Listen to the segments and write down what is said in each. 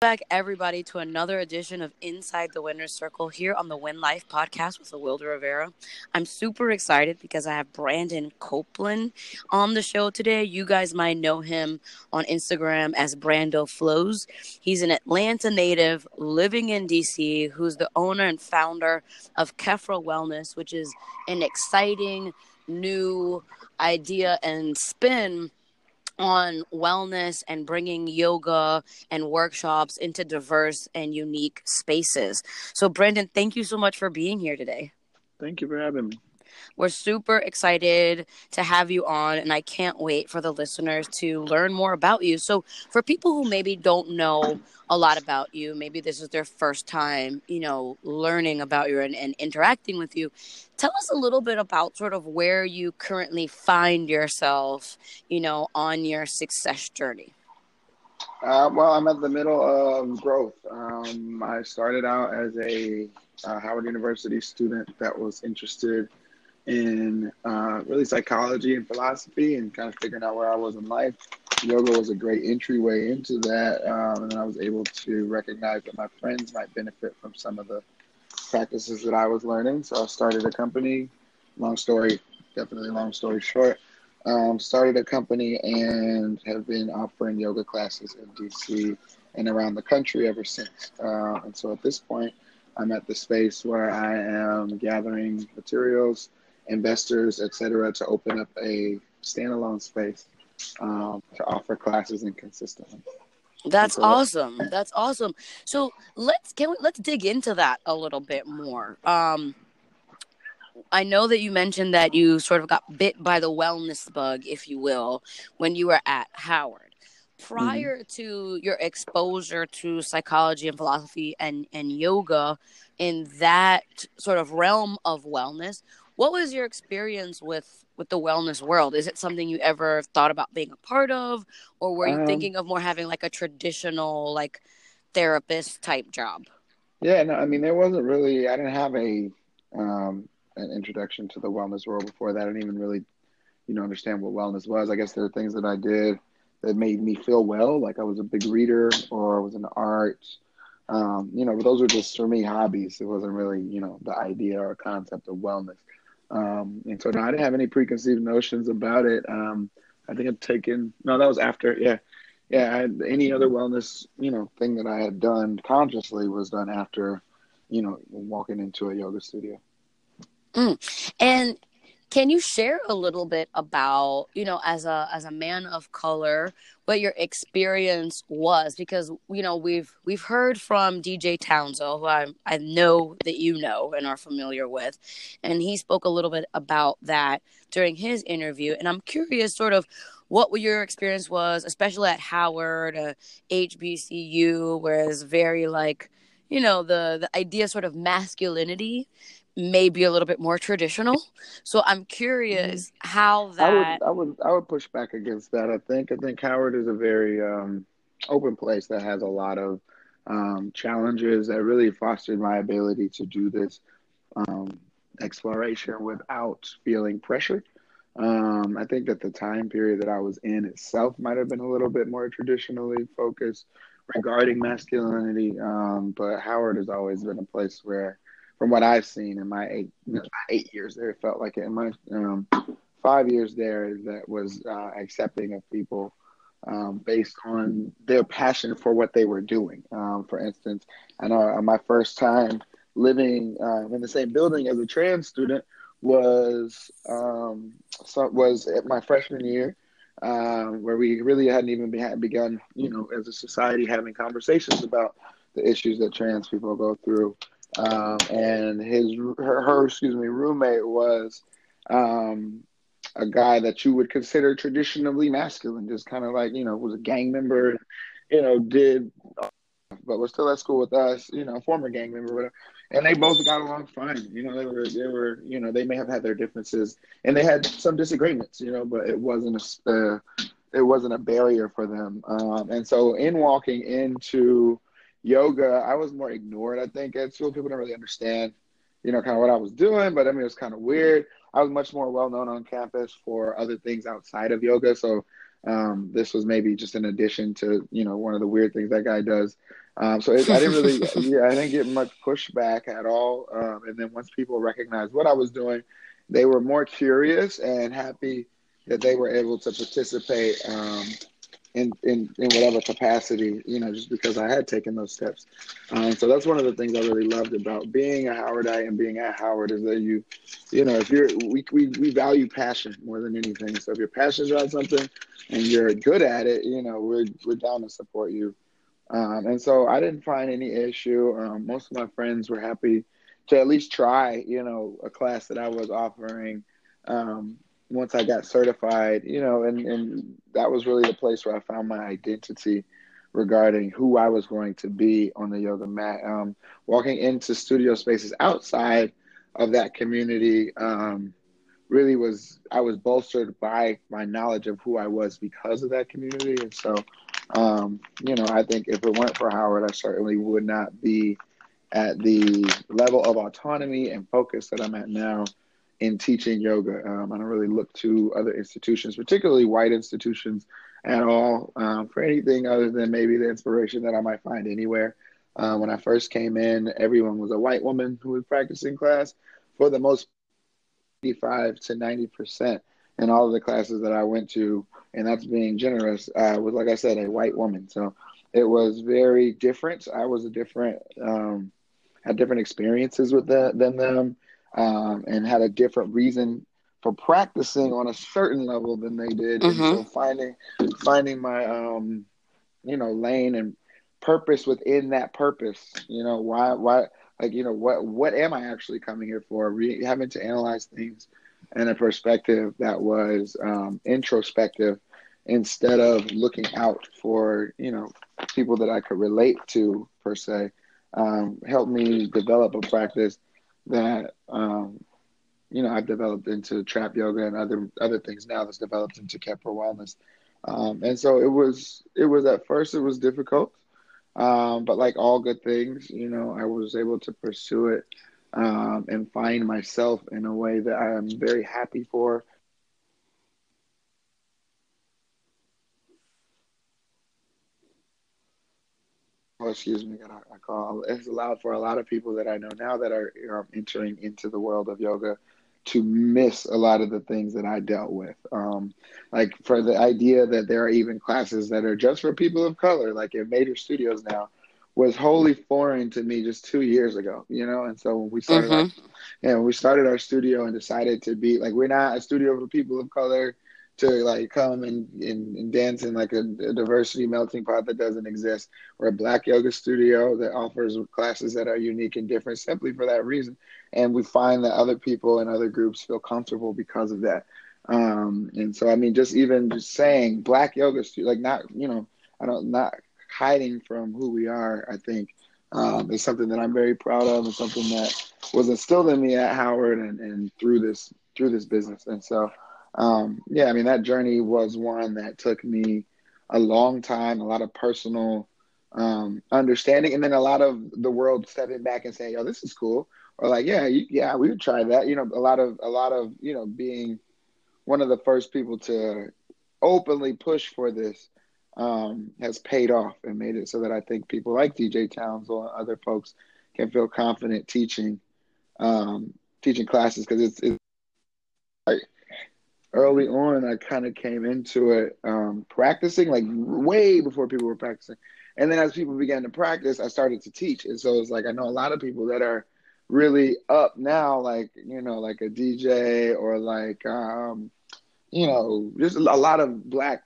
back, everybody, to another edition of Inside the Winner's Circle here on the Win Life podcast with Wilder Rivera. I'm super excited because I have Brandon Copeland on the show today. You guys might know him on Instagram as Brando Flows. He's an Atlanta native living in DC who's the owner and founder of Khepra Wellness, which is an exciting new idea and spin on wellness and bringing yoga and workshops into diverse and unique spaces. So, Brandon, thank you so much for being here today. Thank you for having me. We're super excited to have you on, and I can't wait for the listeners to learn more about you. So, for people who maybe don't know a lot about you, maybe this is their first time, you know, learning about you and, and interacting with you, tell us a little bit about sort of where you currently find yourself, you know, on your success journey. Uh, well, I'm at the middle of growth. Um, I started out as a uh, Howard University student that was interested in uh, really psychology and philosophy and kind of figuring out where I was in life. Yoga was a great entryway into that, um, and I was able to recognize that my friends might benefit from some of the practices that I was learning. So I started a company. Long story, definitely long story short. Um, started a company and have been offering yoga classes in DC and around the country ever since. Uh, and so at this point, I'm at the space where I am gathering materials investors, etc., to open up a standalone space um, to offer classes inconsistently. That's so, awesome. That's awesome. So let's can we, let's dig into that a little bit more. Um, I know that you mentioned that you sort of got bit by the wellness bug, if you will, when you were at Howard. Prior mm-hmm. to your exposure to psychology and philosophy and, and yoga in that sort of realm of wellness, what was your experience with with the wellness world? Is it something you ever thought about being a part of, or were you um, thinking of more having like a traditional like therapist type job? Yeah, no, I mean there wasn't really. I didn't have a um, an introduction to the wellness world before that. I didn't even really, you know, understand what wellness was. I guess there are things that I did that made me feel well, like I was a big reader or I was in arts. Um, you know, but those were just for me hobbies. It wasn't really, you know, the idea or concept of wellness. Um, and so no, I didn't have any preconceived notions about it. Um, I think I'd taken no, that was after. Yeah, yeah. I any other wellness, you know, thing that I had done consciously was done after, you know, walking into a yoga studio. Mm. And can you share a little bit about, you know, as a as a man of color, what your experience was? Because you know we've we've heard from DJ Townsend, who I I know that you know and are familiar with, and he spoke a little bit about that during his interview. And I'm curious, sort of, what your experience was, especially at Howard, uh, HBCU, where it's very like, you know, the the idea sort of masculinity maybe a little bit more traditional. So I'm curious mm-hmm. how that. I would, I would, I would push back against that. I think, I think Howard is a very um, open place that has a lot of um, challenges that really fostered my ability to do this um, exploration without feeling pressure. Um, I think that the time period that I was in itself might have been a little bit more traditionally focused regarding masculinity, um, but Howard has always been a place where from what I've seen in my eight you know, eight years there, it felt like it. In my um, five years there, that was uh, accepting of people um, based on their passion for what they were doing. Um, for instance, I know my first time living uh, in the same building as a trans student was um, so was at my freshman year. Uh, where we really hadn't even be, begun, you know, as a society having conversations about the issues that trans people go through um, and his her, her excuse me roommate was um, a guy that you would consider traditionally masculine, just kind of like you know was a gang member, you know did, but was still at school with us, you know, former gang member, whatever. And they both got along fine, you know. They were they were you know they may have had their differences and they had some disagreements, you know, but it wasn't a uh, it wasn't a barrier for them. Um, and so in walking into yoga, I was more ignored, I think, at school. People don't really understand, you know, kind of what I was doing, but I mean, it was kind of weird. I was much more well known on campus for other things outside of yoga. So um, this was maybe just an addition to, you know, one of the weird things that guy does. Um, so it, I didn't really, yeah, I didn't get much pushback at all. Um, and then once people recognized what I was doing, they were more curious and happy that they were able to participate um, in, in in whatever capacity, you know, just because I had taken those steps. Um, so that's one of the things I really loved about being a Howardite and being at Howard is that you, you know, if you're we we, we value passion more than anything. So if you're passionate about something and you're good at it, you know, we're we're down to support you. Um, and so I didn't find any issue. Um, most of my friends were happy to at least try, you know, a class that I was offering. Um, once I got certified, you know, and, and that was really the place where I found my identity regarding who I was going to be on the yoga mat. Um, walking into studio spaces outside of that community um, really was, I was bolstered by my knowledge of who I was because of that community. And so, um, you know, I think if it weren't for Howard, I certainly would not be at the level of autonomy and focus that I'm at now in teaching yoga. Um, I don't really look to other institutions, particularly white institutions, at all um, for anything other than maybe the inspiration that I might find anywhere. Uh, when I first came in, everyone was a white woman who was practicing class. For the most, 85 to 90 percent in all of the classes that I went to, and that's being generous, uh, was like I said, a white woman. So it was very different. I was a different, um, had different experiences with the, than them um, and had a different reason for practicing on a certain level than they did. Mm-hmm. And so finding finding my um, you know lane and purpose within that purpose. You know why why like you know what what am I actually coming here for? Re- having to analyze things in a perspective that was um, introspective instead of looking out for you know people that I could relate to per se. Um, helped me develop a practice that um, you know I've developed into trap yoga and other other things now that's developed into Khepra wellness. Um, and so it was it was at first it was difficult, um, but like all good things, you know, I was able to pursue it um, and find myself in a way that I am very happy for oh, excuse me, got a call. It's allowed for a lot of people that I know now that are, are entering into the world of yoga to miss a lot of the things that I dealt with. Um, like for the idea that there are even classes that are just for people of color, like in major studios now, was wholly foreign to me just two years ago, you know. And so when we started, mm-hmm. our, when we started our studio and decided to be like, we're not a studio for people of color to like come and, and, and dance in like a, a, diversity melting pot that doesn't exist. We're a black yoga studio that offers classes that are unique and different simply for that reason. And we find that other people and other groups feel comfortable because of that. Um, and so, I mean, just even just saying black yoga studio, like not, you know, I don't, not hiding from who we are, I think, um, is something that I'm very proud of and something that was instilled in me at Howard and, and through this, through this business. And so, um, yeah, I mean, that journey was one that took me a long time, a lot of personal um, understanding, and then a lot of the world stepping back and saying, "Yo, this is cool," or like, "Yeah, you, yeah, we would try that." You know, a lot of a lot of you know being one of the first people to openly push for this um, has paid off and made it so that I think people like DJ Towns or other folks can feel confident teaching um, teaching classes because it's, it's like early on, I kind of came into it um, practicing, like way before people were practicing. And then as people began to practice, I started to teach. And so it's like I know a lot of people that are really up now, like, you know, like a DJ or like, um, you know, just a lot of black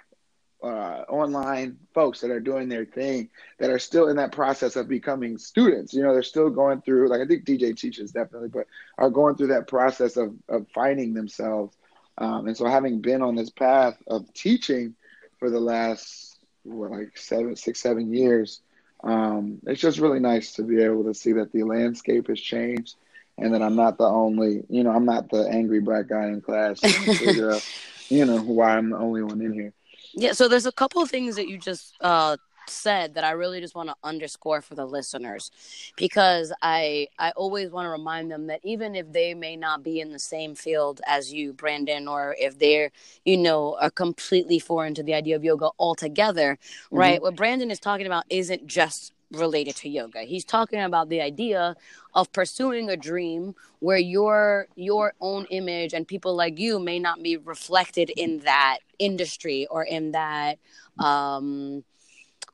uh, online folks that are doing their thing that are still in that process of becoming students. You know, they're still going through, like, I think DJ teaches definitely, but are going through that process of, of finding themselves um, and so, having been on this path of teaching for the last what, like seven, six, seven years, um, it's just really nice to be able to see that the landscape has changed, and that I'm not the only, you know, I'm not the angry black guy in class. Figure out, you know, why I'm the only one in here. Yeah. So there's a couple of things that you just uh, said that I really just want to underscore for the listeners because I I always want to remind them that even if they may not be in the same field as you Brandon or if they're you know are completely foreign to the idea of yoga altogether mm-hmm. right what Brandon is talking about isn't just related to yoga. He's talking about the idea of pursuing a dream where your your own image and people like you may not be reflected in that industry or in that um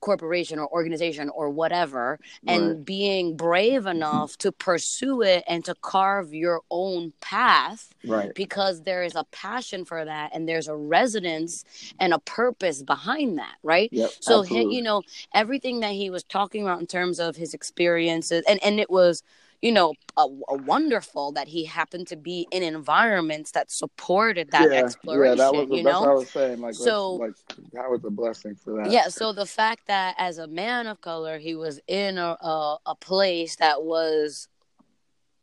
corporation or organization or whatever and being brave mm-hmm. enough to pursue it and to carve your own path Right. because there is a passion for that and there's a resonance and a purpose behind that right Yep. so he, you know everything that he was talking about in terms of his experiences and and it was you know a, a wonderful that he happened to be in environments that supported that yeah, exploration yeah, that was you know I was saying. Like, So- like that was a blessing for that. yeah so the fact that as a man of color he was in a, a, a place that was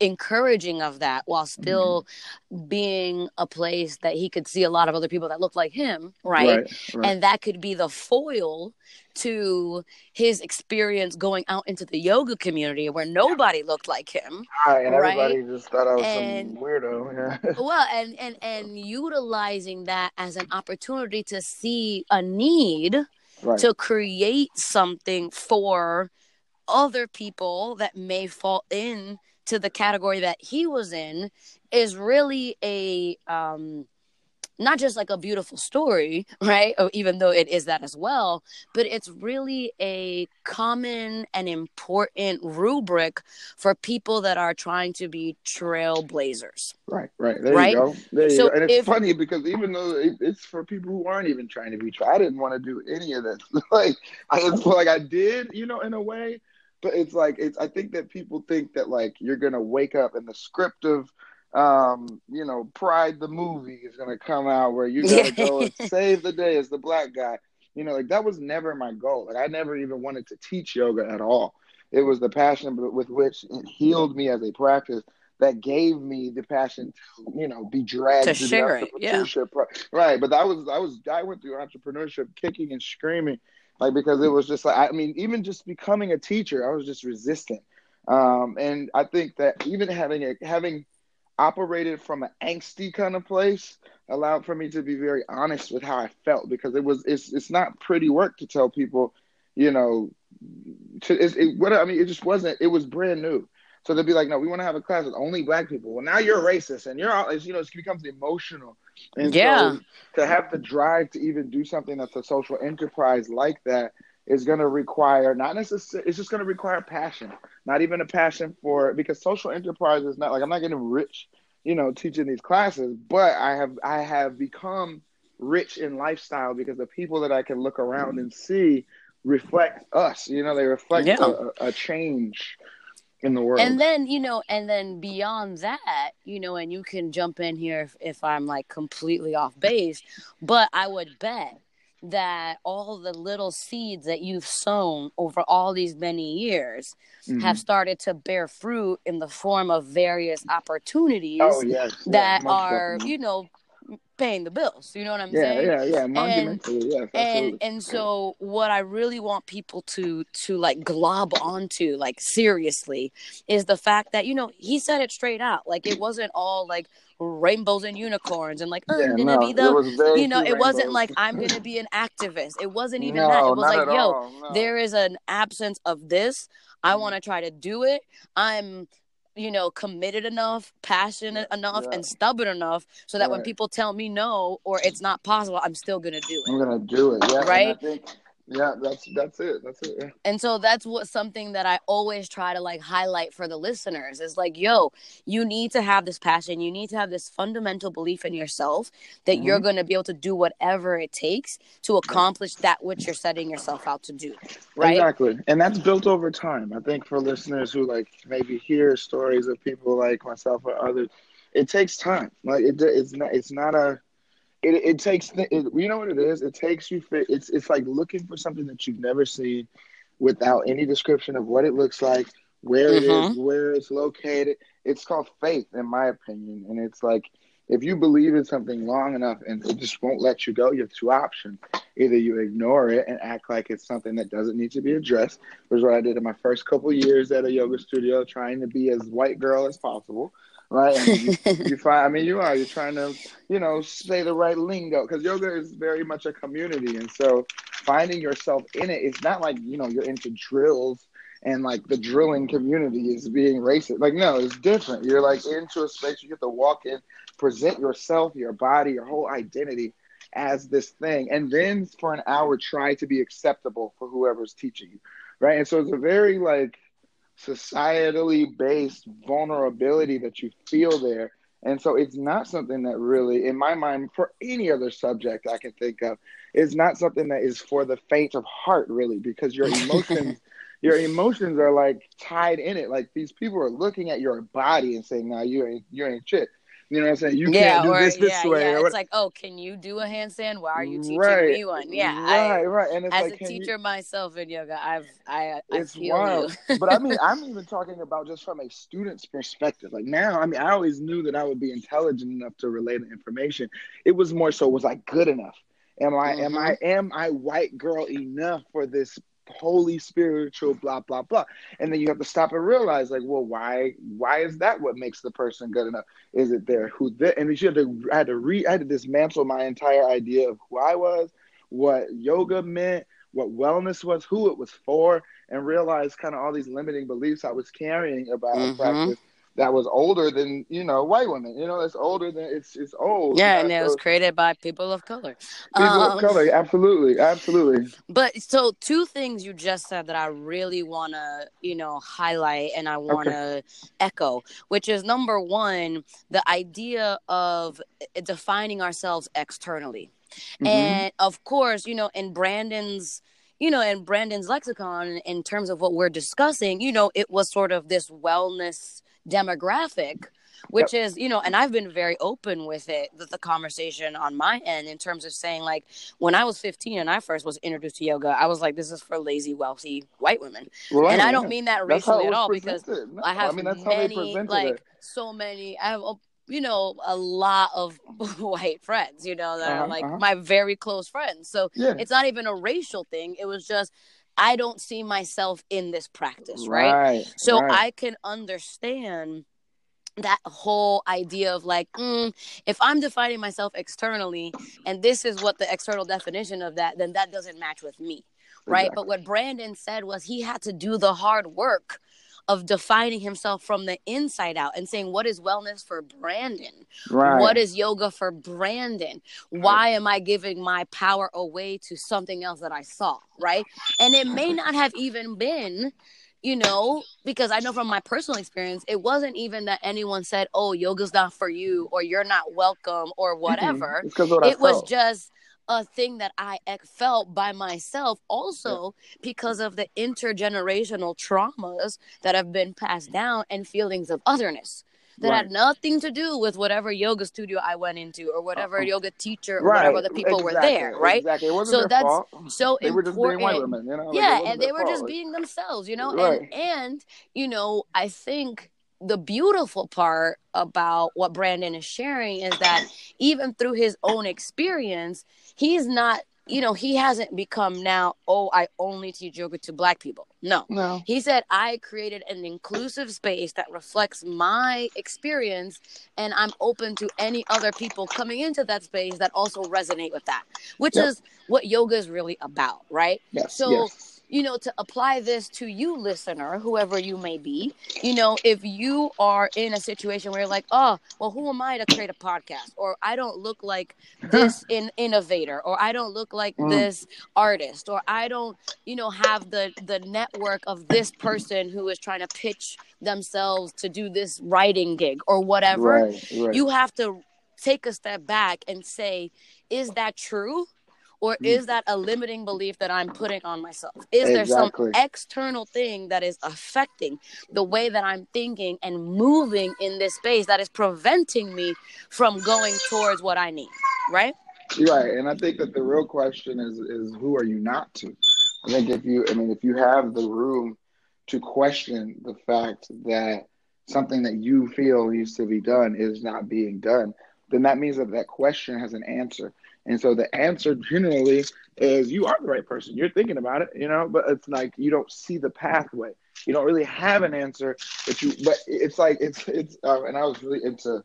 encouraging of that while mm-hmm. still being a place that he could see a lot of other people that looked like him right, Right. right. and that could be the foil to his experience going out into the yoga community where nobody looked like him Right, and right? everybody just thought I was And- some weirdo. Yeah. well and and and utilizing that as an opportunity to see a need to create something for other people that may fall in to the category that he was in is really a um not just like a beautiful story right or even though it is that as well but it's really a common and important rubric for people that are trying to be trailblazers Right, right. There Right? you go. There you So go. And it's if- funny because even though it's for people who aren't even trying to be I didn't want to do any of this. like, I, like I did, you know, in a way. It's like it's. I think that people think that like you're gonna wake up and the script of, um, you know, Pride the movie is gonna come out where you gotta go and save the day as the black guy. You know, like that was never my goal. Like I never even wanted to teach yoga at all. It was the passion with which it healed me as a practice that gave me the passion to, you know, be dragged To share it, yeah. Right, but that was I was I went through entrepreneurship kicking and screaming, like because it was just like I mean even just becoming a teacher I was just resistant, um, and I think that even having a having operated from an angsty kind of place allowed for me to be very honest with how I felt because it was it's it's not pretty work to tell people, you know, to, it, it, what I mean it just wasn't it was brand new. So they'd be like, no, we want to have a class with only black people. Well, now you're racist, and you're all, you know, it becomes emotional. And Yeah. so to have the drive to even do something that's a social enterprise like that is going to require not necessarily, it's just going to require passion, not even a passion for, because social enterprise is not like, I'm not getting rich, you know, teaching these classes, but I have, I have become rich in lifestyle because the people that I can look around and see reflect us, you know, they reflect Yeah. a, a change in the world. and then you know and then beyond that you know and you can jump in here if, if i'm like completely off base but i would bet that all the little seeds that you've sown over all these many years Mhm. have started to bear fruit in the form of various opportunities oh yes, that most are definitely. you know paying the bills you know what i'm yeah, saying yeah, yeah, monumentally, yes, and absolutely. and so what i really want people to to like glob onto like seriously is the fact that you know he said it straight out like it wasn't all like rainbows and unicorns and like oh, yeah, i'm gonna no, be the you know it wasn't like i'm gonna be an activist it wasn't even no, that it was like yo no. there is an absence of this i Mhm. want to try to do it i'm you know committed enough passionate enough Yeah. and stubborn enough so that when people tell me no or it's not possible i'm still gonna do it I'm gonna do it, yeah. Right? And I think, yeah, that's that's it. That's it. Yeah. And so that's what something that I always try to like highlight for the listeners is like, yo, you need to have this passion. You need to have this fundamental belief in yourself that you're Mhm. going to be able to do whatever it takes to accomplish that which you're setting yourself out to do. Right? Exactly, and that's built over time. I think for listeners who like maybe hear stories of people like myself or others, it takes time. Like it, it's not, it's not a. It, it takes it, you know what it is. It takes you. fi- It's it's like looking for something that you've never seen, without any description of what it looks like, where it is, mm-hmm. where it's located. It's called faith, in my opinion, and it's like if you believe in something long enough and it just won't let you go, you have two options. Either you ignore it and act like it's something that doesn't need to be addressed, which is what I did in my first couple years at a yoga studio, trying to be as white girl as possible. Right? And you, you find, I mean, you are, you're trying to, you know, say the right lingo because yoga is very much a community. And so finding yourself in it, it's not like, you know, you're into drills and like the drilling community is being racist. Like, no, it's different. You're like into a space, you get to walk in, present yourself, your body, your whole identity as this thing, and then for an hour try to be acceptable for whoever's teaching you. Right. And so it's a very like societally based vulnerability that you feel there. And so it's not something that really, in my mind, for any other subject I can think of, is not something that is for the faint of heart, really, because your emotions your emotions are like tied in it. Like these people are looking at your body and saying, "No, you ain't you ain't shit." You know what I'm saying? You yeah, can't do or, this this yeah, way. Yeah. It's like, oh, can you do a handstand? Why are you teaching right. me one? Yeah, right, I, right. And as like, a teacher you... myself in yoga, I've I, I it's wild. but I mean, I'm even talking about just from a student's perspective. Like now, I mean, I always knew that I would be intelligent enough to relay the information. It was more so, was I good enough? Am I mm-hmm. am I am I white girl enough for this holy spiritual blah blah blah. And then you have to stop and realize like well why why is that what makes the person good enough? Is it there who that and you had to I had to re I had to dismantle my entire idea of who I was what yoga meant what wellness was who it was for and realize kind of all these limiting beliefs I was carrying about mm-hmm. practice that was older than you know white women. You know, it's older than it's it's old. Yeah, and it was created by people of color. People um, of color, absolutely, absolutely. But so two things you just said that I really want to you know highlight and I want to okay. echo, which is number one, the idea of eh, defining ourselves externally, mm-hmm. and of course, you know, in Brandon's you know, in Brandon's lexicon, in terms of what we're discussing, you know, it was sort of this wellness demographic which yep. is you know and i've been very open with it with the conversation on my end in terms of saying like when i was 15 and i first was introduced to yoga i was like this is for lazy wealthy white women right, and i don't mean that racially at all because no, i have I mean, many like it. so many i have you know a lot of white friends you know that uh-huh, are like uh-huh. my very close friends so yeah. it's not even a racial thing it was just I don't see myself in this practice, right? right so right. I can understand that whole idea of like mm, if i'm defining myself externally and this is what the external definition of that then that doesn't match with me right exactly. but what brandon said was he had to do the hard work of defining himself from the inside out and saying what is wellness for brandon right. what is yoga for brandon why am i giving my power away to something else that i saw right and it may not have even been you know, because I know from my personal experience, it wasn't even that anyone said, "Oh, yoga's not for you," or "You're not welcome," or whatever. Mm-hmm. It was just a thing that I felt by myself also because of the intergenerational traumas that have been passed down and feelings of otherness that right. had nothing to do with whatever yoga studio I went into or whatever uh, yoga teacher or right. whatever the people exactly. were there, right? Exactly. It wasn't so that's fault. so they important. were just being white women, you know? Yeah, and they were fault. just being themselves, you know? Right. And and you know, I think the beautiful part about what Brandon is sharing is that even through his own experience, he's not, you know, he hasn't become now, oh, I only teach yoga to black people. No. No. He said, I created an inclusive space that reflects my experience, and I'm open to any other people coming into that space that also resonate with that, which yep. is what yoga is really about, right? Yes. So, yes you know, to apply this to you, listener, whoever you may be, you know, if you are in a situation where you're like, oh, well, who am I to create a podcast? Or I don't look like this in innovator, or I don't look like mm. this artist, or I don't, you know, have the the network of this person who is trying to pitch themselves to do this writing gig or whatever. Right, right. You have to take a step back and say, is that true? Or mm. is that a limiting belief that i'm putting on myself? Is there some external thing that is affecting the way that i'm thinking and moving in this space that is preventing me from going towards what i need right? Right and i think that the real question is is who are you not to? I think if you i mean if you have the room to question the fact that something that you feel needs to be done is not being done then that means that that question has an answer and so the answer generally is you are the right person. You're thinking about it, you know, but it's like you don't see the pathway. You don't really have an answer, but you. But it's like it's it's. Uh, and I was really into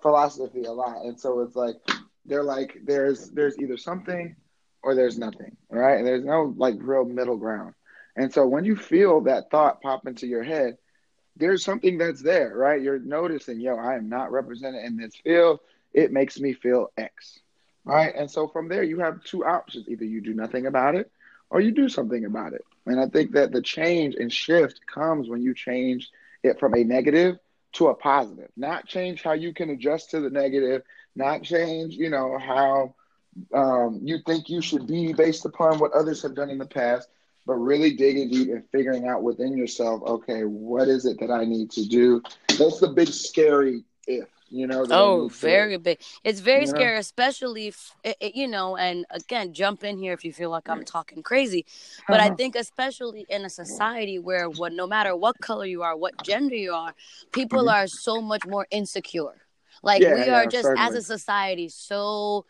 philosophy a lot, and so it's like they're like there's there's either something or there's nothing, right? And there's no like real middle ground. And so when you feel that thought pop into your head, there's something that's there, right? You're noticing, yo, I am not represented in this field. It makes me feel X, right? And so from there, you have two options: either you do nothing about it, or you do something about it. And I think that the change and shift comes when you change it from a negative to a positive. Not change how you can adjust to the negative. Not change, you know, how um, you think you should be based upon what others have done in the past but really digging deep and figuring out within yourself, okay, what is it that I need to do? That's the big scary if, you know. Oh, very big. It's very you know? scary, especially if, you know. And again, jump in here if you feel like I'm talking crazy, but uh-huh. I think especially in a society where what, no matter what color you are, what gender you are, people mm-hmm. are so much more insecure. Like yeah, we are yeah, just certainly. as a society so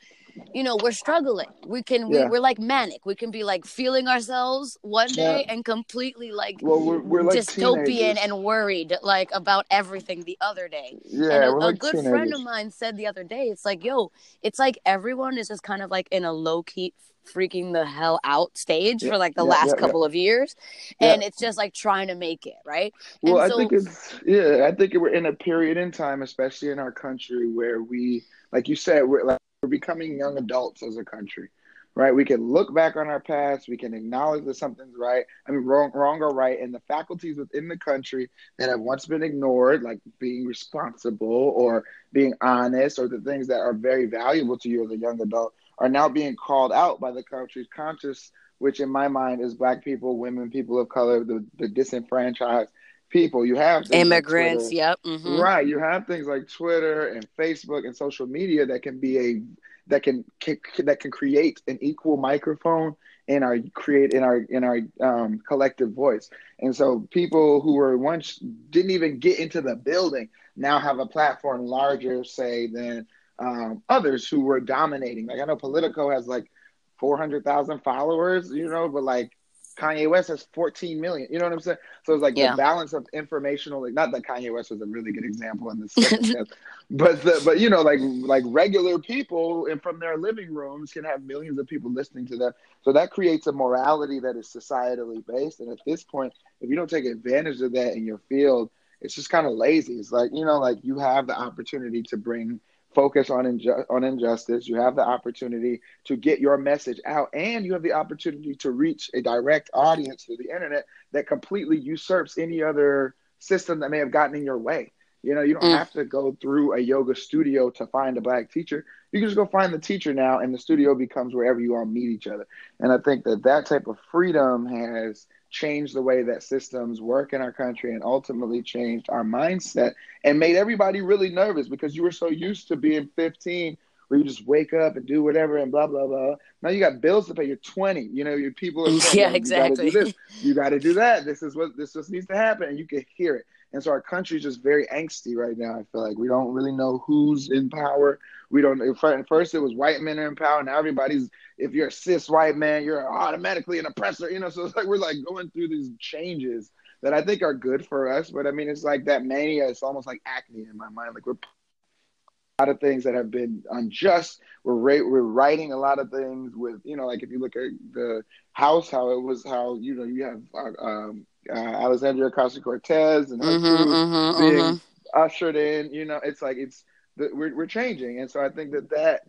you know we're struggling we can yeah. we, are like manic we can be like feeling ourselves one day yeah. and completely like, well, we're, we're like dystopian teenagers. and worried like about everything the other day yeah and a, a like good teenagers. friend of mine said the other day it's like yo it's like everyone is just kind of like in a low-key freaking the hell out stage yeah, for like the yeah, last yeah, couple of years and it's just like trying to make it right well and i so, think it's yeah i think we're in a period in time especially in our country where we like you said we're like we're becoming young adults as a country, right? We can look back on our past. We can acknowledge that something's right. I mean, wrong, wrong or right, and the faculties within the country that have once been ignored, like being responsible or being honest, or the things that are very valuable to you as a young adult, are now being called out by the country's conscious, which in my mind is Black people, women, people of color, the, the disenfranchised people. You have immigrants. Like yep. Mm-hmm. Right. You have things like Twitter and Facebook and social media that can be a that can, can that can create an equal microphone in our create in our in our um, collective voice. And so people who were once didn't even get into the building now have a platform larger, say, than um, others who were dominating. Like I know Politico has like four hundred thousand followers, you know, but like Kanye West has 14 million. You know what I'm saying? So it's like yeah. the balance of informational. Like, not that Kanye West was a really good example in this, but the, but you know, like like regular people and from their living rooms can have millions of people listening to them. So that creates a morality that is societally based. And at this point, if you don't take advantage of that in your field, it's just kind of lazy. It's like you know, like you have the opportunity to bring focus on inju- on injustice. You have the opportunity to get your message out, and you have the opportunity to reach a direct audience through the internet that completely usurps any other system that may have gotten in your way. You know, you don't mm. have to go through a yoga studio to find a black teacher. You can just go find the teacher now, and the studio becomes wherever you all meet each other. And I think that that type of freedom has changed the way that systems work in our country and ultimately changed our mindset and made everybody really nervous because you were so used to being 15 where you just wake up and do whatever and blah blah blah. Now you got bills to pay. You're 20. You know your people. Are yeah, exactly. You got to do this. You got to do that. This is what this just needs to happen, and you can hear it. And so our country is just very angsty right now. I feel like we don't really know who's in power. We don't. At first, it was white men are in power. Now everybody's. If you're a cis white man, you're automatically an oppressor. You know, so it's like we're like going through these changes that I think are good for us. But I mean, it's like that mania. It's almost like acne in my mind. Like we're a lot of things that have been unjust. We're ra- we're writing a lot of things with you know, like if you look at the House, how it was, how you know you have uh, um, uh, Alexandria Ocasio Cortez and mm-hmm, mm-hmm, being mm-hmm. ushered in. You know, it's like it's we're we're changing, and so I think that that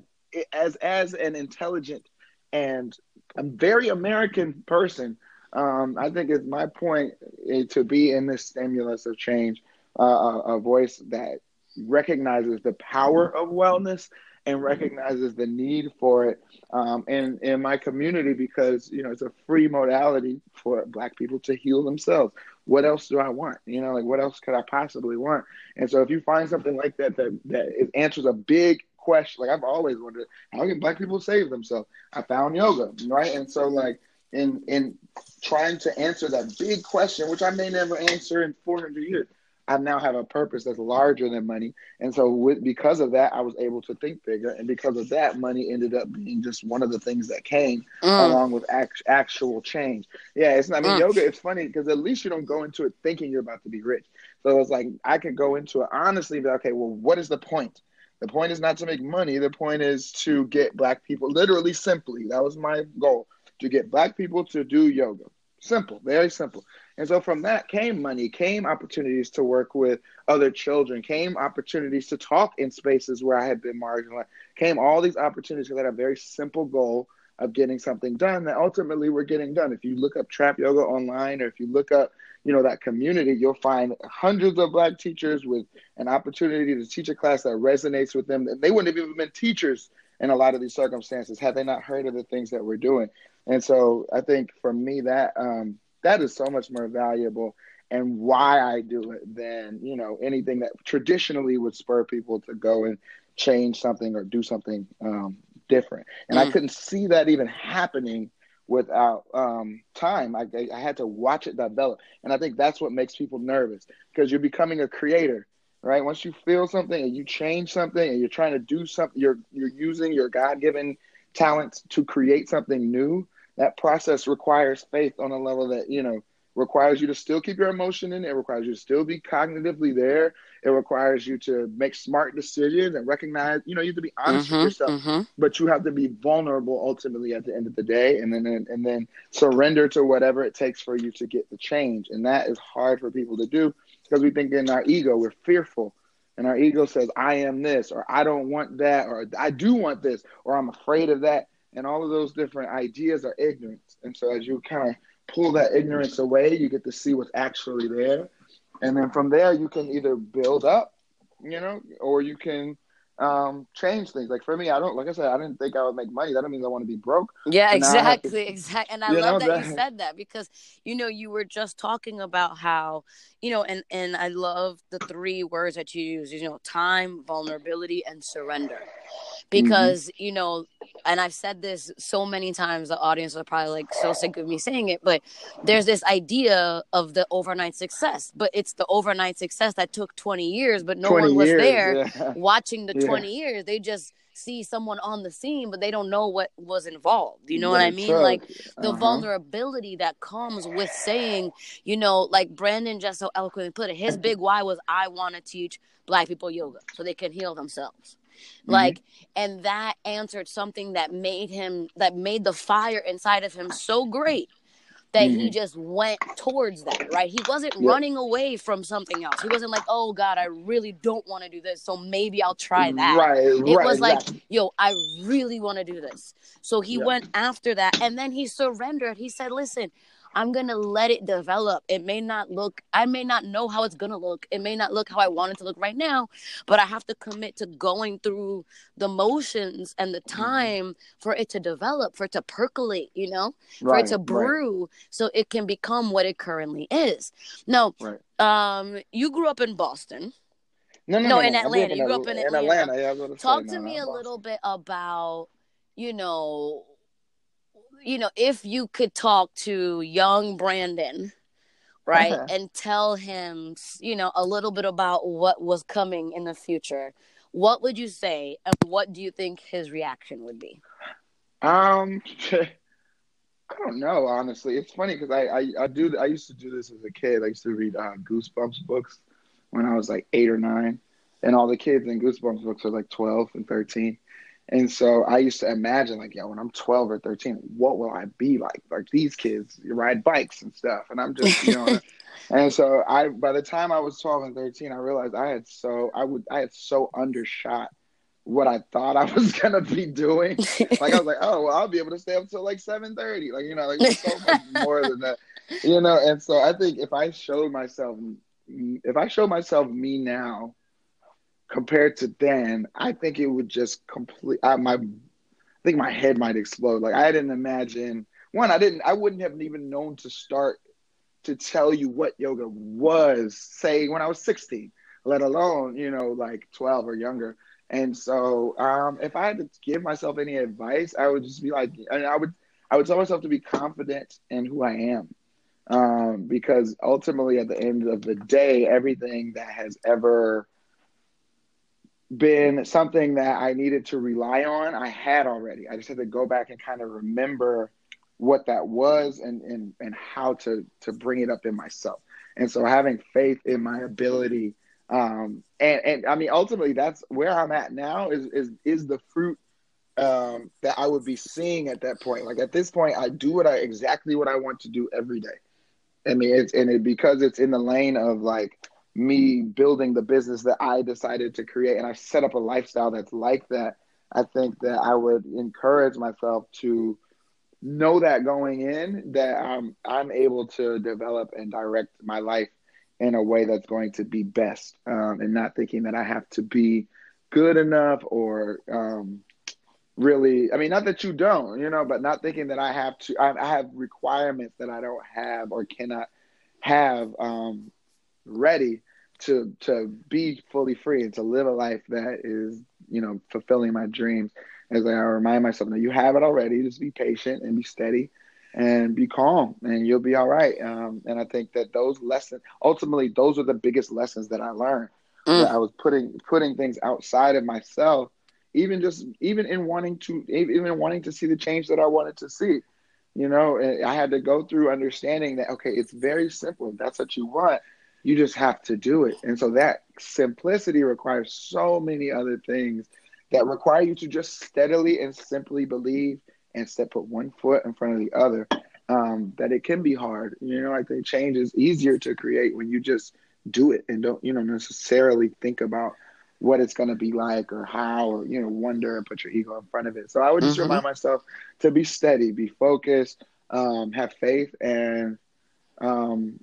as as an intelligent and a very American person, um, I think it's my point eh, to be in this stimulus of change, uh, a, a voice that recognizes the power of wellness and recognizes the need for it um, in in my community because you know it's a free modality for Black people to heal themselves. What else do I want? You know, like what else could I possibly want? And so if you find something like that that that answers a big question, like I've always wondered, how can Black people save themselves? I found yoga, right? And so like in in trying to answer that big question, which I may never answer in 400 years I now have a purpose that's larger than money. And so with, because of that, I was able to think bigger. And because of that, money ended up being just one of the things that came mm. along with act, actual change. Yeah, it's not, I mean, mm. yoga, it's funny because at least you don't go into it thinking you're about to be rich. So it's like, I could go into it honestly, but okay, well, what is the point? The point is not to make money. The point is to get black people, literally simply, that was my goal, to get black people to do yoga Simple, very simple. And so from that came money, came opportunities to work with other children, came opportunities to talk in spaces where I had been marginalized, came all these opportunities that had a very simple goal of getting something done that ultimately we're getting done. If you look up trap yoga online or if you look up, you know, that community, you'll find hundreds of black teachers with an opportunity to teach a class that resonates with them. They wouldn't have even been teachers in a lot of these circumstances had they not heard of the things that we're doing. And so I think for me that um, that is so much more valuable and why I do it than you know anything that traditionally would spur people to go and change something or do something um, different. And mm. I couldn't see that even happening without um, time. I, I had to watch it develop, and I think that's what makes people nervous because you're becoming a creator, right? Once you feel something and you change something and you're trying to do something, you're you're using your God given talents to create something new. That process requires faith on a level that you know requires you to still keep your emotion in. It requires you to still be cognitively there. It requires you to make smart decisions and recognize, you know, you have to be honest mm-hmm, with yourself, mm-hmm. but you have to be vulnerable ultimately at the end of the day and then and, and then surrender to whatever it takes for you to get the change. And that is hard for people to do because we think in our ego, we're fearful. And our ego says, I am this, or I don't want that, or I do want this, or I'm afraid of that. And all of those different ideas are ignorance. And so as you kind of pull that ignorance away, you get to see what's actually there. And then from there, you can either build up, you know, or you can um, change things. Like for me, I don't, like I said, I didn't think I would make money. That doesn't mean I want to be broke. Yeah, exactly. Exactly. And I love know, that, that you said that because, you know, you were just talking about how, you know, and, and I love the three words that you use, you know, time, vulnerability, and surrender. Mm-hmm. because mm-hmm. you know and i've said this so many times the audience are probably like so sick of me saying it but there's this idea of the overnight success but it's the overnight success that took 20 years but no one was years, there yeah. watching the yeah. 20 years they just see someone on the scene but they don't know what was involved you know what i mean like the uh-huh. vulnerability that comes with saying you know like brandon just so eloquently put it his big why was i want to teach black people yoga so they can heal themselves Mm-hmm. Like, and that answered something that made him, that made the fire inside of him so great that mm-hmm. he just went towards that, right? He wasn't yep. running away from something else. He wasn't like, oh God, I really don't want to do this. So maybe I'll try that. Right. It right, was exactly. like, yo, I really want to do this. So he yep. went after that and then he surrendered. He said, listen, I'm going to let it develop. It may not look, I may not know how it's going to look. It may not look how I want it to look right now, but I have to commit to going through the motions and the mm-hmm. time for it to develop, for it to percolate, you know, right, for it to brew right. so it can become what it currently is. Now, right. um, you grew up in Boston. No, no, no, in Atlanta. You grew up in Atlanta. In Atlanta yeah, Talk to me a little bit about, you know, you know, if you could talk to young Brandon, right, uh-huh. and tell him, you know, a little bit about what was coming in the future, what would you say, and what do you think his reaction would be? Um, I don't know. Honestly, it's funny because I, I I do I used to do this as a kid. I used to read uh, Goosebumps books when I was like eight or nine, and all the kids in Goosebumps books are like twelve and thirteen. And so I used to imagine, like, yo, when I'm 12 or 13, what will I be like? Like these kids ride bikes and stuff. And I'm just, you know, and so I, by the time I was 12 and 13, I realized I had so, I would, I had so undershot what I thought I was going to be doing. like, I was like, oh, well, I'll be able to stay up till like 730. Like, you know, like so much more than that, you know? And so I think if I showed myself, if I showed myself me now, compared to then, I think it would just complete. I, my, I think my head might explode. Like I didn't imagine. One, I didn't. I wouldn't have even known to start to tell you what yoga was. Say when I was sixteen, let alone you know like twelve or younger. And so, um, if I had to give myself any advice, I would just be like, and I would, I would tell myself to be confident in who I am, um, because ultimately, at the end of the day, everything that has ever been something that I needed to rely on, I had already. I just had to go back and kind of remember what that was and and and how to to bring it up in myself. And so having faith in my ability um and and I mean ultimately that's where I'm at now is is is the fruit um, that I would be seeing at that point. Like at this point, I do what I exactly what I want to do every day. I mean, it's and it because it's in the lane of like me building the business that I decided to create, and I set up a lifestyle that's like that. I think that I would encourage myself to know that going in that I'm I'm able to develop and direct my life in a way that's going to be best, um, and not thinking that I have to be good enough or um, really i mean not that you don't you know but not thinking that i have to i, I have requirements that i don't have or cannot have um, ready to to be fully free and to live a life that is you know fulfilling my dreams as i remind myself that you have it already just be patient and be steady and be calm and you'll be all right um, and i think that those lessons ultimately those are the biggest lessons that i learned mm. that i was putting putting things outside of myself even just even in wanting to even wanting to see the change that I wanted to see. You know, I had to go through understanding that okay, it's very simple. That's what you want, you just have to do it. And so that simplicity requires so many other things that require you to just steadily and simply believe and step put one foot in front of the other. Um, that it can be hard. You know, like the change is easier to create when you just do it and don't, you know, necessarily think about what it's going to be like or how or you know wonder and put your ego in front of it so i would just mm-hmm. remind myself to be steady be focused um, have faith and um,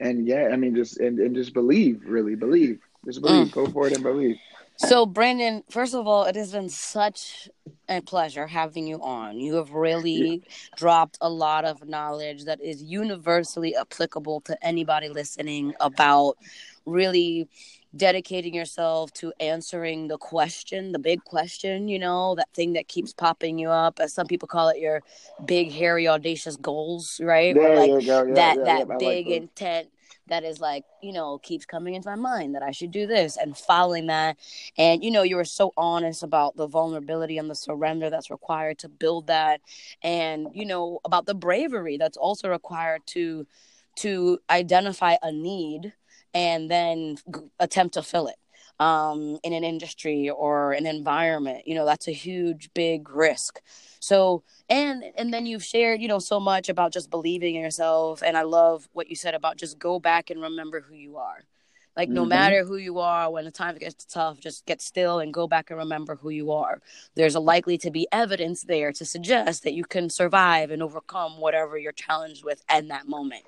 and yeah i mean just and, and just believe really believe just believe mm. go for it and believe so brandon first of all it has been such a pleasure having you on you have really yeah. dropped a lot of knowledge that is universally applicable to anybody listening about really dedicating yourself to answering the question, the big question, you know, that thing that keeps popping you up, as some people call it, your big, hairy, audacious goals, right? There like you go. Yeah, that yeah, that yeah, big like intent that is like you know keeps coming into my mind that i should do this and following that and you know you were so honest about the vulnerability and the surrender that's required to build that and you know about the bravery that's also required to to identify a need and then g- attempt to fill it um, in an industry or an environment. You know, that's a huge, big risk. So, and and then you've shared, you know, so much about just believing in yourself. And I love what you said about just go back and remember who you are. Like no mm-hmm. matter who you are, when the time gets tough, just get still and go back and remember who you are. There's a likely to be evidence there to suggest that you can survive and overcome whatever you're challenged with in that moment.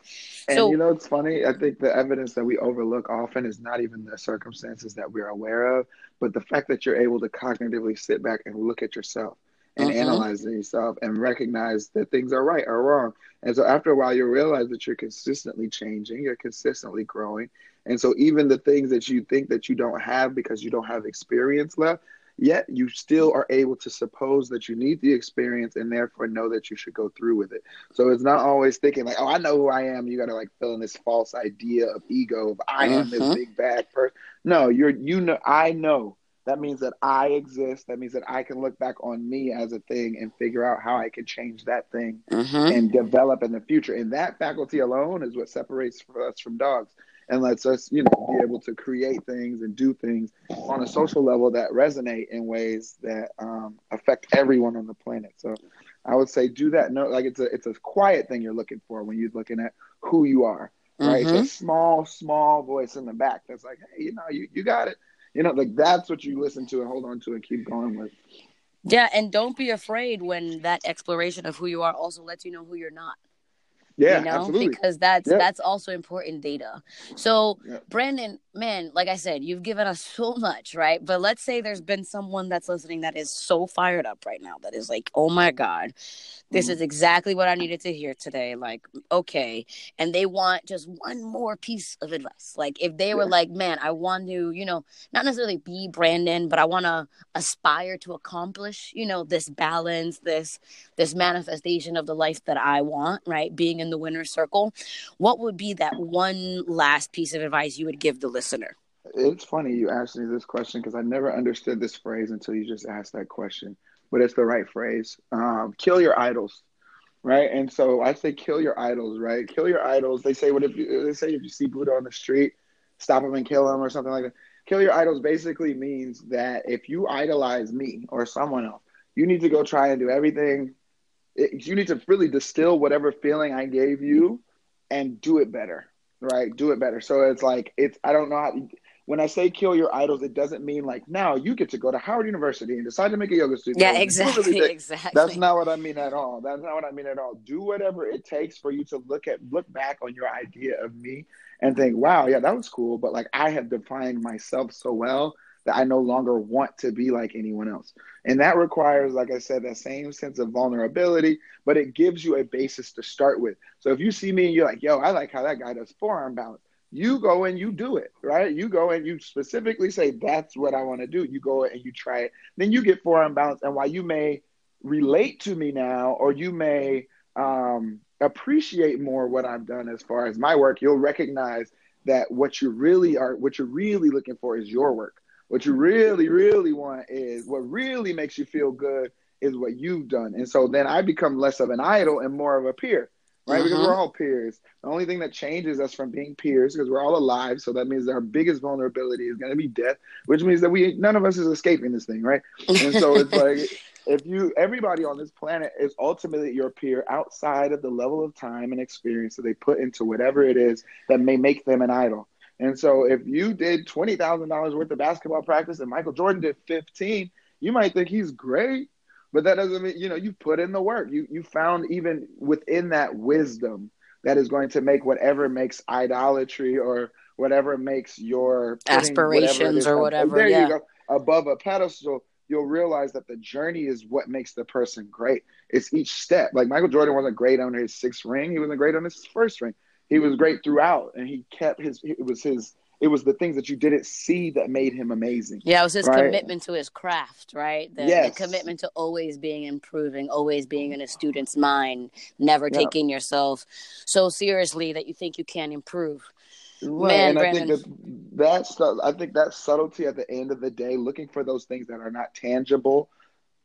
And so, you know, it's funny. I think the evidence that we overlook often is not even the circumstances that we're aware of, but the fact that you're able to cognitively sit back and look at yourself and mm-hmm. analyze yourself and recognize that things are right or wrong. And so after a while, you realize that you're consistently changing, you're consistently growing, and so even the things that you think that you don't have because you don't have experience left, yet you still are able to suppose that you need the experience and therefore know that you should go through with it. So it's not always thinking like, oh, I know who I am. You got to like fill in this false idea of ego of I am this mm-hmm. big bad person. No, you're you know I know. That means that I exist. That means that I can look back on me as a thing and figure out how I can change that thing mm-hmm. and develop in the future. And that faculty alone is what separates us from dogs and lets us, you know, be able to create things and do things on a social level that resonate in ways that um, affect everyone on the planet. So I would say do that. No, like it's a it's a quiet thing you're looking for when you're looking at who you are. Right, mm-hmm. it's a small, small voice in the back that's like, hey, you know, you, you got it. You know, like that's what you listen to and hold on to and keep going with. Yeah, and don't be afraid when that exploration of who you are also lets you know who you're not. Yeah, you know, absolutely. because that's yeah. that's also important data. So, yeah. Brandon, man, like I said, you've given us so much, right? But let's say there's been someone that's listening that is so fired up right now that is like, "Oh my god, this mm-hmm. is exactly what I needed to hear today." Like, okay, and they want just one more piece of advice. Like, if they yeah. were like, "Man, I want to, you know, not necessarily be Brandon, but I want to aspire to accomplish, you know, this balance, this this manifestation of the life that I want, right? Being in the winner's circle." What would be that one last piece of advice you would give the listener? It's funny you asked me this question because I never understood this phrase until you just asked that question. But it's the right phrase. Um, kill your idols, right? And so I say kill your idols, right? Kill your idols. They say what if you, they say if you see Buddha on the street, stop him and kill him or something like that. Kill your idols basically means that if you idolize me or someone else, you need to go try and do everything. It, you need to really distill whatever feeling I gave you and do it better, right? Do it better. So it's like it's I don't know how when I say kill your idols, it doesn't mean like now you get to go to Howard University and decide to make a yoga studio. Yeah, exactly, exactly. That's not what I mean at all. That's not what I mean at all. Do whatever it takes for you to look at look back on your idea of me and think, wow, yeah, that was cool. But like I have defined myself so well that I no longer want to be like anyone else. And that requires, like I said, that same sense of vulnerability, but it gives you a basis to start with. So if you see me and you're like, yo, I like how that guy does forearm balance you go and you do it, right? You go and you specifically say, that's what I want to do. You go and you try it. Then you get forearm balance. And while you may relate to me now, or you may um, appreciate more what I've done as far as my work, you'll recognize that what you really are, what you're really looking for is your work. What you really, really want is what really makes you feel good is what you've done. And so then I become less of an idol and more of a peer right? Mm-hmm. Because we're all peers. The only thing that changes us from being peers, because we're all alive, so that means our biggest vulnerability is going to be death, which means that we none of us is escaping this thing, right? And so it's like if you everybody on this planet is ultimately your peer outside of the level of time and experience that they put into whatever it is that may make them an idol. And so if you did twenty thousand dollars worth of basketball practice and Michael Jordan did fifteen, you might think he's great but that doesn't mean you know you put in the work. You you found even within that wisdom that is going to make whatever makes idolatry or whatever makes your aspirations whatever or whatever. There yeah. you go. Above a pedestal, you'll realize that the journey is what makes the person great. It's each step. Like Michael Jordan wasn't great on his sixth ring. He wasn't great on his first ring. He was great throughout, and he kept his. It was his it was the things that you didn't see that made him amazing. Yeah, it was his right? commitment to his craft, right? The, yes. the commitment to always being improving, always being in a student's mind, never yeah. taking yourself so seriously that you think you can't improve. Right. Man, and Brandon. I think that that's I think that subtlety at the end of the day, looking for those things that are not tangible,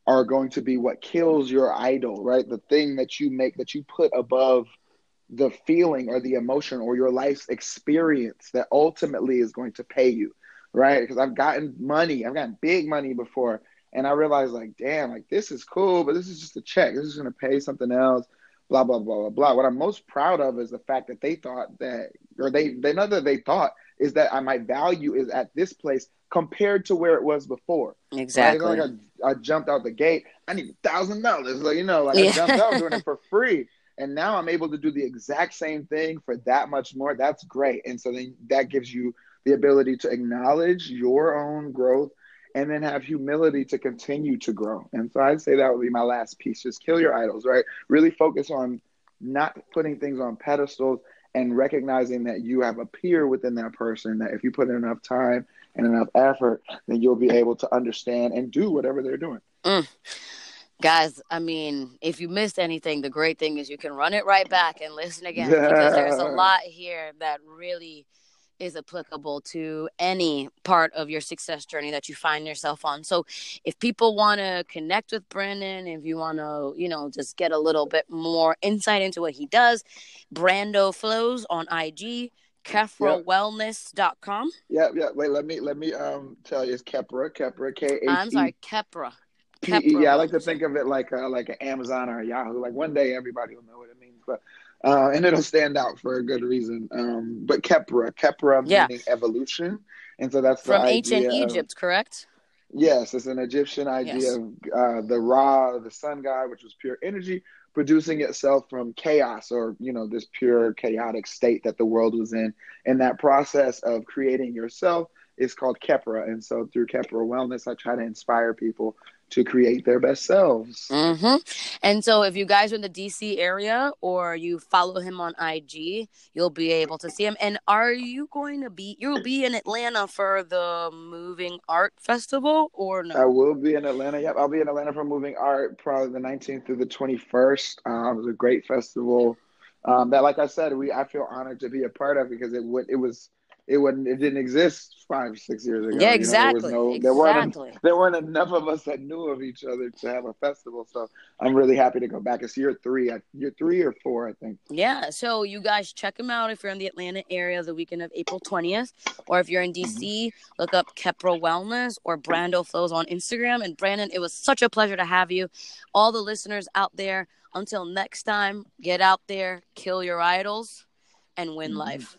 are going to be what kills your idol, right? The thing that you make that you put above the feeling or the emotion or your life's experience that ultimately is going to pay you, right? Because I've gotten money, I've gotten big money before, and I realized like, damn, like this is cool, but this is just a check. This is going to pay something else. Blah blah blah blah blah. What I'm most proud of is the fact that they thought that, or they they know that they thought is that my value is at this place compared to where it was before. Exactly. Right? Like I, I, jumped out the gate. I need a thousand dollars. Like you know, like yeah. I jumped out doing it for free and now I'm able to do the exact same thing for that much more. That's great. And so then that gives you the ability to acknowledge your own growth and then have humility to continue to grow. And so I'd say that would be my last piece. Just kill your idols, right? Really focus on not putting things on pedestals and recognizing that you have a peer within that person that if you put in enough time and enough effort, then you'll be able to understand and do whatever they're doing. Mm guys i mean if you missed anything the great thing is you can run it right back and listen again yeah. because there's a lot here that really is applicable to any part of your success journey that you find yourself on. So if people want to connect with brandon if you want to you know just get a little bit more insight into what he does brando flows on ig kheprawellness.com yeah. Yeah wait let me let me um tell you it's khepra khepra k i'm sorry khepra yeah, I like to think of it like a, like an Amazon or a Yahoo. Like one day everybody will know what it means, but uh, and it'll stand out for a good reason. Um, but Khepra, Khepra yeah. meaning evolution, and so that's from ancient Egypt, correct? Yes, it's an Egyptian idea yes. of uh, the Ra, the sun god, which was pure energy, producing itself from chaos or you know this pure chaotic state that the world was in. And that process of creating yourself is called Khepra, and so through Khepra Wellness, I try to inspire people to create their best selves. Mm-hmm. And so, if you guys are in the DC area or you follow him on IG, you'll be able to see him. And are you going to be? You'll be in Atlanta for the Moving Art Festival, or no? I will be in Atlanta. Yep, I'll be in Atlanta for Moving Art, probably the 19th through the 21st. Um, it was a great festival. Um, that, like I said, we I feel honored to be a part of because it would it was it wasn't it didn't exist five six years ago. Yeah, exactly. You know, there, no, exactly. Weren't, there weren't enough of us that knew of each other to have a festival. So I'm really happy to go back. It's year three. Year three or four, I think. Yeah. So you guys check them out if you're in the Atlanta area the weekend of April 20th, or if you're in DC, mm-hmm. look up Khepra Wellness or Brando Flows on Instagram. And Brandon, it was such a pleasure to have you. All the listeners out there. Until next time, get out there, kill your idols, and win mm-hmm. life.